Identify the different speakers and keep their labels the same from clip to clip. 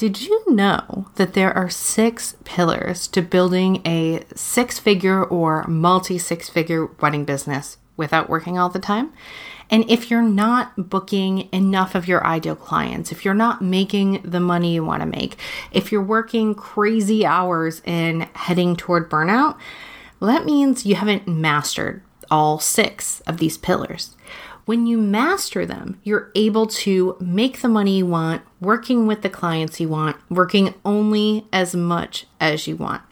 Speaker 1: Did you know that there are six pillars to building a six figure or multi six figure wedding business without working all the time? And if you're not booking enough of your ideal clients, if you're not making the money you want to make, if you're working crazy hours and heading toward burnout, that means you haven't mastered all six of these pillars. When you master them, you're able to make the money you want, working with the clients you want, working only as much as you want.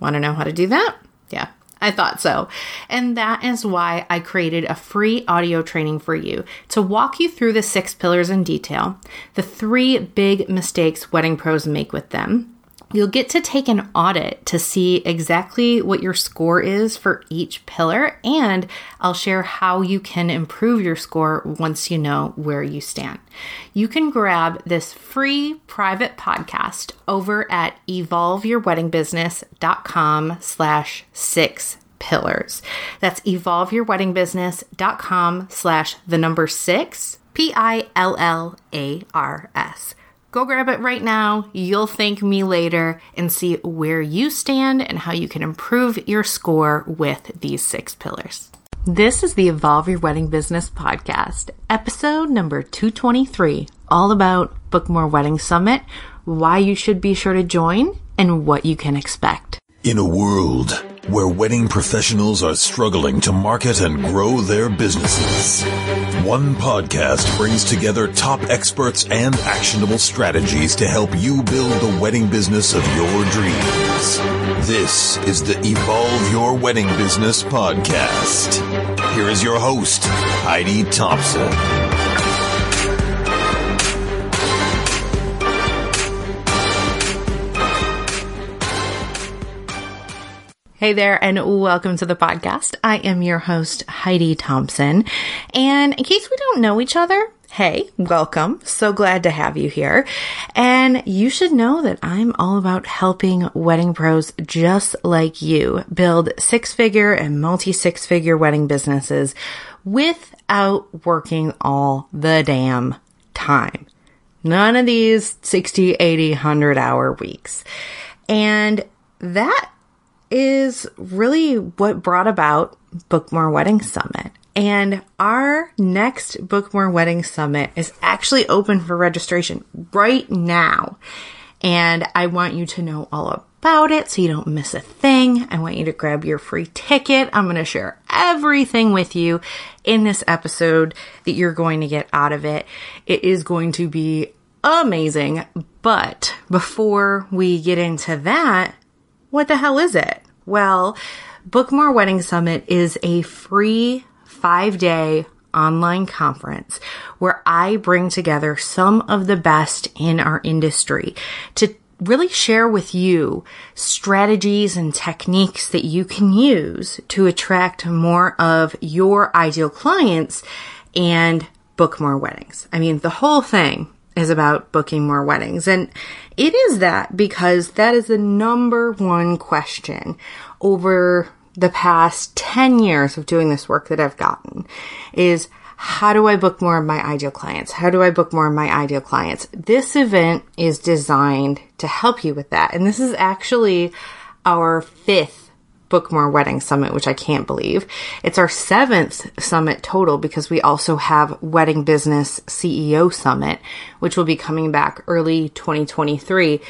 Speaker 1: Want to know how to do that? Yeah, I thought so. And that is why I created a free audio training for you to walk you through the six pillars in detail, the three big mistakes wedding pros make with them, You'll get to take an audit to see exactly what your score is for each pillar, and I'll share how you can improve your score once you know where you stand. You can grab this free private podcast over at evolveyourweddingbusiness.com slash six pillars. That's evolveyourweddingbusiness.com slash the number six, P I L L A R S. Go grab it right now. You'll thank me later and see where you stand and how you can improve your score with these six pillars. This is the Evolve Your Wedding Business podcast, episode number 223, all about Book More Wedding Summit, why you should be sure to join, and what you can expect.
Speaker 2: In a world where wedding professionals are struggling to market and grow their businesses, one podcast brings together top experts and actionable strategies to help you build the wedding business of your dreams. This is the Evolve Your Wedding Business podcast. Here is your host, Heidi Thompson.
Speaker 1: Hey there, and welcome to the podcast. I am your host, Heidi Thompson. And in case we don't know each other, hey, welcome. So glad to have you here. And you should know that I'm all about helping wedding pros just like you build six figure and multi six figure wedding businesses without working all the damn time. None of these 60, 80, 100 hour weeks. And that is really what brought about Book More Wedding Summit. And our next Book More Wedding Summit is actually open for registration right now. And I want you to know all about it so you don't miss a thing. I want you to grab your free ticket. I'm going to share everything with you in this episode that you're going to get out of it. It is going to be amazing. But before we get into that, what the hell is it? Well, Book More Wedding Summit is a free five day online conference where I bring together some of the best in our industry to really share with you strategies and techniques that you can use to attract more of your ideal clients and book more weddings. I mean, the whole thing is about booking more weddings. And it is that because that is the number one question over the past 10 years of doing this work that I've gotten is how do I book more of my ideal clients? How do I book more of my ideal clients? This event is designed to help you with that. And this is actually our fifth Book More Wedding Summit, which I can't believe. It's our seventh summit total because we also have Wedding Business CEO Summit, which will be coming back early 2023.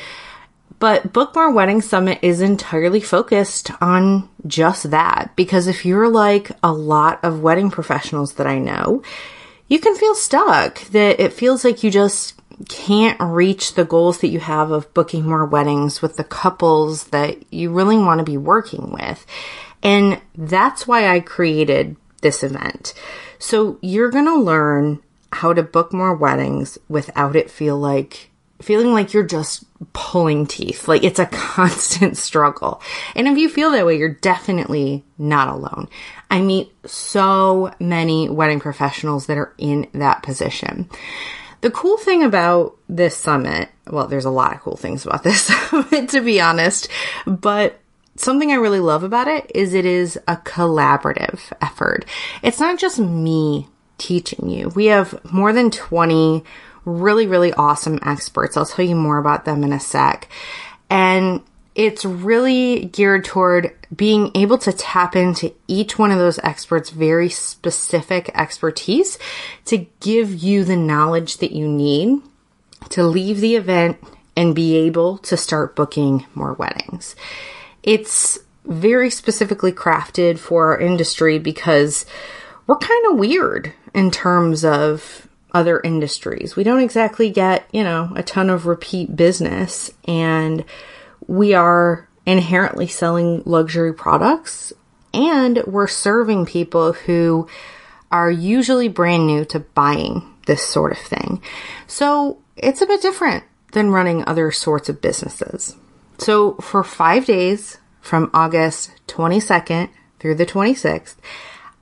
Speaker 1: But Book More Wedding Summit is entirely focused on just that because if you're like a lot of wedding professionals that I know, you can feel stuck that it feels like you just can't reach the goals that you have of booking more weddings with the couples that you really want to be working with. And that's why I created this event. So you're going to learn how to book more weddings without it feel like feeling like you're just pulling teeth. Like it's a constant struggle. And if you feel that way, you're definitely not alone. I meet so many wedding professionals that are in that position. The cool thing about this summit, well, there's a lot of cool things about this summit, to be honest, but something I really love about it is it is a collaborative effort. It's not just me teaching you. We have more than 20 really, really awesome experts. I'll tell you more about them in a sec. And it's really geared toward being able to tap into each one of those experts' very specific expertise to give you the knowledge that you need to leave the event and be able to start booking more weddings. It's very specifically crafted for our industry because we're kind of weird in terms of other industries. We don't exactly get, you know, a ton of repeat business and we are inherently selling luxury products and we're serving people who are usually brand new to buying this sort of thing. So it's a bit different than running other sorts of businesses. So for five days from August 22nd through the 26th,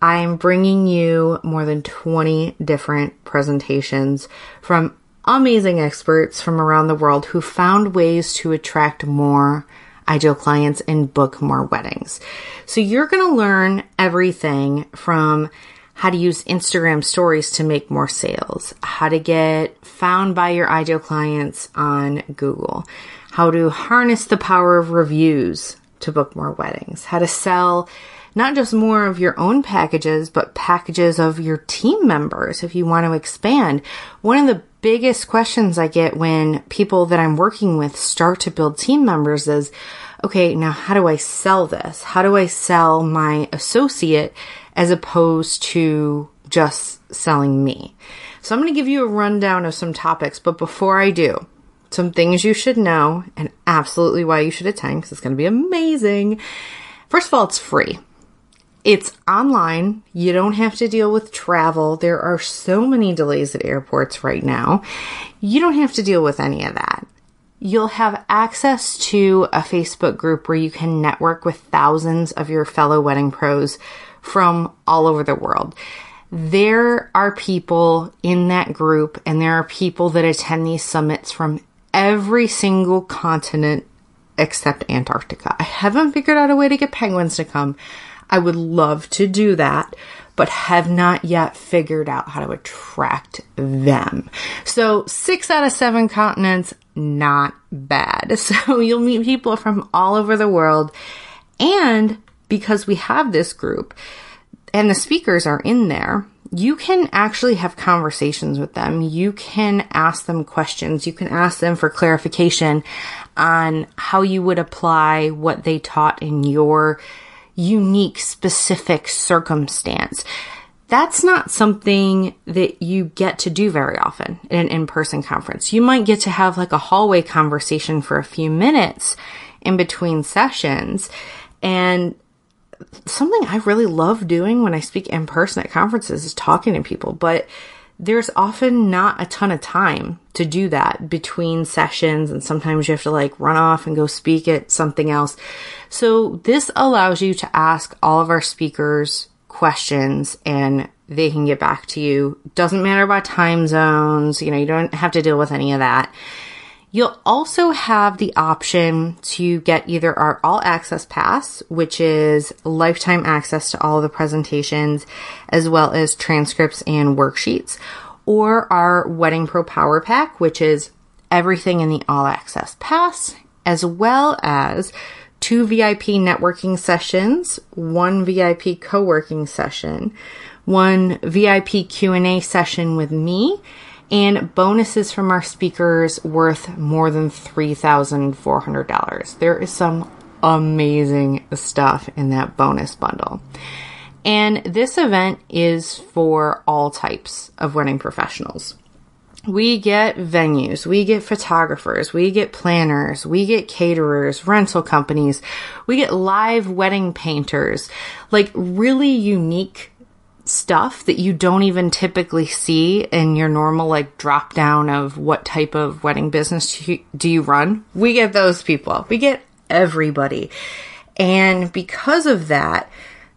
Speaker 1: I'm bringing you more than 20 different presentations from amazing experts from around the world who found ways to attract more ideal clients and book more weddings. So you're going to learn everything from how to use Instagram stories to make more sales, how to get found by your ideal clients on Google, how to harness the power of reviews to book more weddings, how to sell not just more of your own packages, but packages of your team members if you want to expand. One of the biggest questions I get when people that I'm working with start to build team members is, okay, now how do I sell this? How do I sell my associate as opposed to just selling me? So I'm going to give you a rundown of some topics, but before I do, some things you should know and absolutely why you should attend because it's going to be amazing. First of all, it's free. It's online. You don't have to deal with travel. There are so many delays at airports right now. You don't have to deal with any of that. You'll have access to a Facebook group where you can network with thousands of your fellow wedding pros from all over the world. There are people in that group and there are people that attend these summits from every single continent except Antarctica. I haven't figured out a way to get penguins to come. I would love to do that, but have not yet figured out how to attract them. So six out of seven continents, not bad. So you'll meet people from all over the world. And because we have this group and the speakers are in there, you can actually have conversations with them. You can ask them questions. You can ask them for clarification on how you would apply what they taught in your unique, specific circumstance. That's not something that you get to do very often in an in-person conference. You might get to have like a hallway conversation for a few minutes in between sessions. And something I really love doing when I speak in person at conferences is talking to people, but there's often not a ton of time to do that between sessions and sometimes you have to like run off and go speak at something else. So this allows you to ask all of our speakers questions and they can get back to you. Doesn't matter about time zones, you know, you don't have to deal with any of that. You'll also have the option to get either our all access pass, which is lifetime access to all the presentations, as well as transcripts and worksheets, or our Wedding Pro Power Pack, which is everything in the all access pass, as well as two VIP networking sessions, one VIP co-working session, one VIP Q&A session with me, and bonuses from our speakers worth more than $3,400. There is some amazing stuff in that bonus bundle. And this event is for all types of wedding professionals. We get venues, we get photographers, we get planners, we get caterers, rental companies, we get live wedding painters, like really unique stuff that you don't even typically see in your normal like drop down of what type of wedding business do you run. We get those people. We get everybody. And because of that,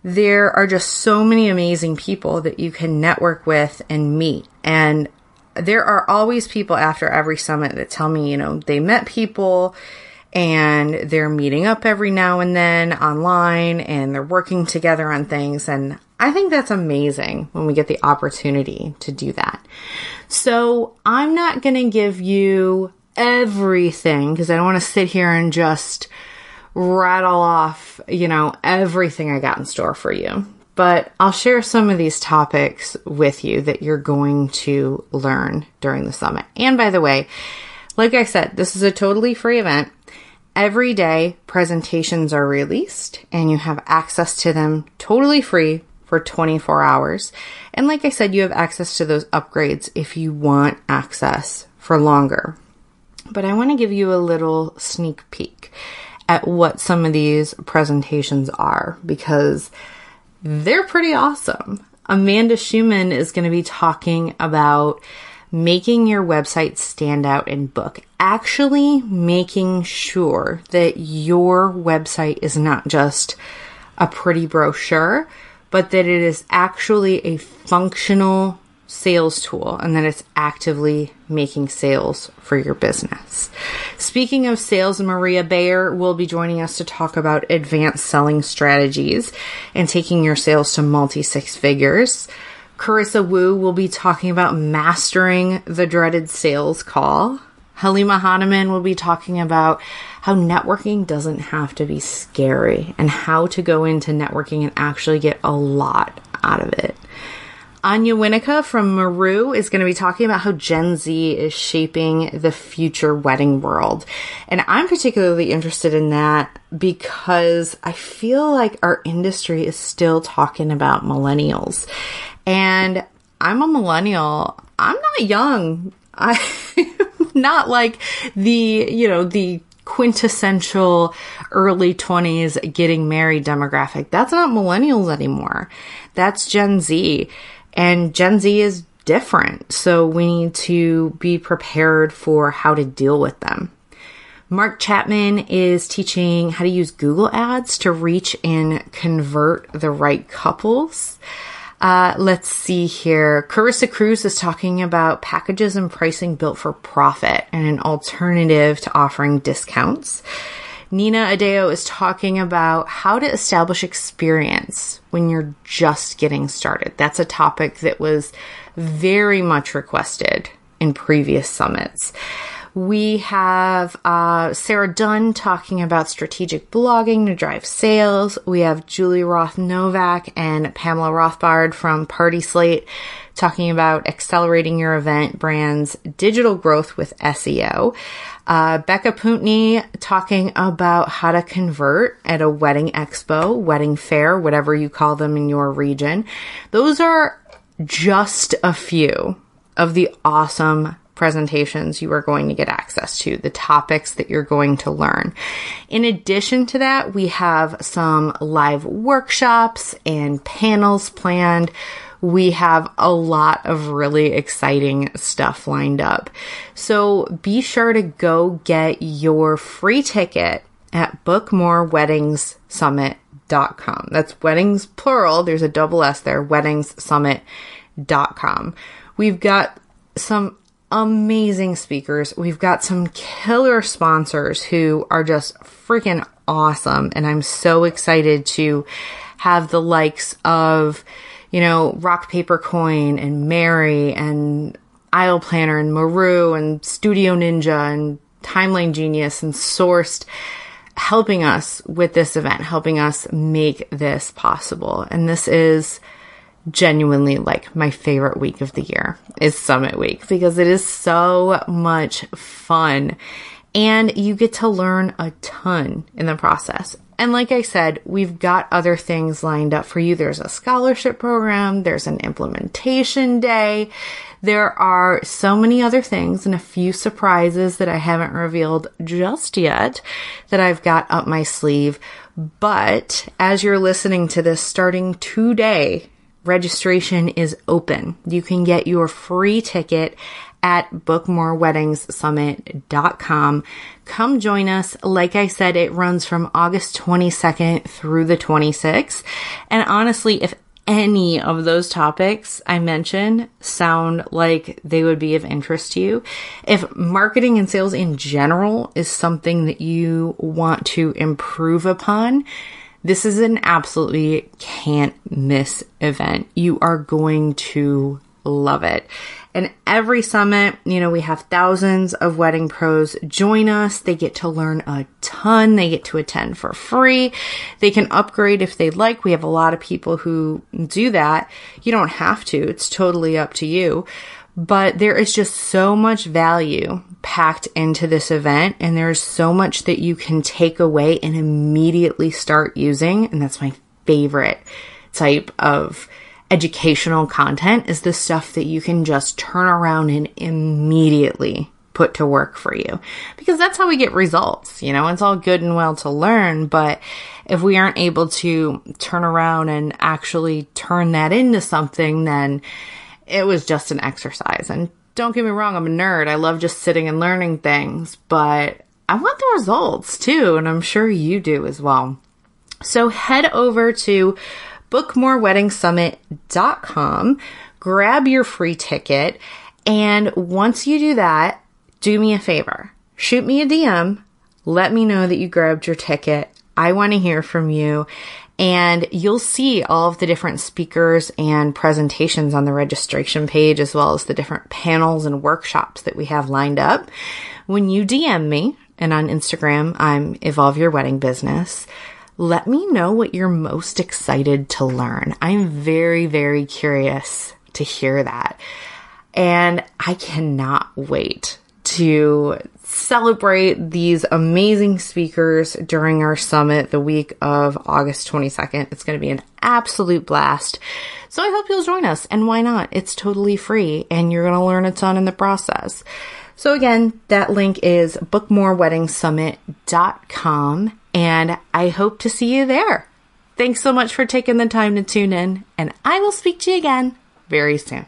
Speaker 1: there are just so many amazing people that you can network with and meet. And there are always people after every summit that tell me, you know, they met people and they're meeting up every now and then online and they're working together on things. And I think that's amazing when we get the opportunity to do that. So I'm not going to give you everything because I don't want to sit here and just rattle off, you know, everything I got in store for you. But I'll share some of these topics with you that you're going to learn during the summit. And by the way, like I said, this is a totally free event. Every day, presentations are released and you have access to them totally free for 24 hours. And like I said, you have access to those upgrades if you want access for longer. But I want to give you a little sneak peek at what some of these presentations are because they're pretty awesome. Amanda Schumann is going to be talking about making your website stand out in book, actually making sure that your website is not just a pretty brochure, but that it is actually a functional sales tool and that it's actively making sales for your business. Speaking of sales, Maria Bayer will be joining us to talk about advanced selling strategies and taking your sales to multi six figures. Carissa Wu will be talking about mastering the dreaded sales call. Halima Hahnemann will be talking about how networking doesn't have to be scary and how to go into networking and actually get a lot out of it. Anya Winnica from Maru is going to be talking about how Gen Z is shaping the future wedding world. And I'm particularly interested in that because I feel like our industry is still talking about millennials. And I'm a millennial. I'm not young. I'm not like the, you know, the quintessential early 20s getting married demographic. That's not millennials anymore. That's Gen Z. And Gen Z is different. So we need to be prepared for how to deal with them. Mark Chapman is teaching how to use Google Ads to reach and convert the right couples. Uh, let's see here. Carissa Cruz is talking about packages and pricing built for profit and an alternative to offering discounts. Nina Adeo is talking about how to establish experience when you're just getting started. That's a topic that was very much requested in previous summits. We have uh, Sarah Dunn talking about strategic blogging to drive sales. We have Julie Roth Novak and Pamela Rothbard from PartySlate talking about accelerating your event brand's digital growth with SEO. Uh, Becca Puntney talking about how to convert at a wedding expo, wedding fair, whatever you call them in your region. Those are just a few of the awesome presentations you are going to get access to, the topics that you're going to learn. In addition to that, we have some live workshops and panels planned. We have a lot of really exciting stuff lined up. So be sure to go get your free ticket at bookmoreweddingssummit.com. That's weddings plural. There's a double S there, weddingssummit.com. We've got some amazing speakers. We've got some killer sponsors who are just freaking awesome. And I'm so excited to have the likes of, you know, RockPaperCoin and Mary and Aisle Planner and Maru and Studio Ninja and Timeline Genius and Sourced helping us with this event, helping us make this possible. And this is genuinely like my favorite week of the year is Summit Week because it is so much fun and you get to learn a ton in the process. And like I said, we've got other things lined up for you. There's a scholarship program, there's an implementation day. There are so many other things and a few surprises that I haven't revealed just yet that I've got up my sleeve. But as you're listening to this, starting today, registration is open. You can get your free ticket at bookmoreweddingssummit.com. Come join us. Like I said, it runs from August 22nd through the 26th. And honestly, if any of those topics I mentioned sound like they would be of interest to you, if marketing and sales in general is something that you want to improve upon, this is an absolutely can't miss event. You are going to love it. And every summit, you know, we have thousands of wedding pros join us. They get to learn a ton. They get to attend for free. They can upgrade if they'd like. We have a lot of people who do that. You don't have to. It's totally up to you. But there is just so much value packed into this event and there's so much that you can take away and immediately start using. And that's my favorite type of educational content is the stuff that you can just turn around and immediately put to work for you because that's how we get results. You know, it's all good and well to learn, but if we aren't able to turn around and actually turn that into something, then it was just an exercise. And don't get me wrong, I'm a nerd. I love just sitting and learning things, but I want the results too, and I'm sure you do as well. So head over to bookmoreweddingssummit.com, grab your free ticket, and once you do that, do me a favor. Shoot me a DM. Let me know that you grabbed your ticket. I want to hear from you. And you'll see all of the different speakers and presentations on the registration page, as well as the different panels and workshops that we have lined up. When you DM me, and on Instagram, I'm Evolve Your Wedding Business let me know what you're most excited to learn. I'm very, very curious to hear that. And I cannot wait to celebrate these amazing speakers during our summit the week of August 22nd. It's going to be an absolute blast. So I hope you'll join us. And why not? It's totally free and you're going to learn a ton in the process. So again, that link is bookmoreweddingssummit.com and I hope to see you there. Thanks so much for taking the time to tune in and I will speak to you again very soon.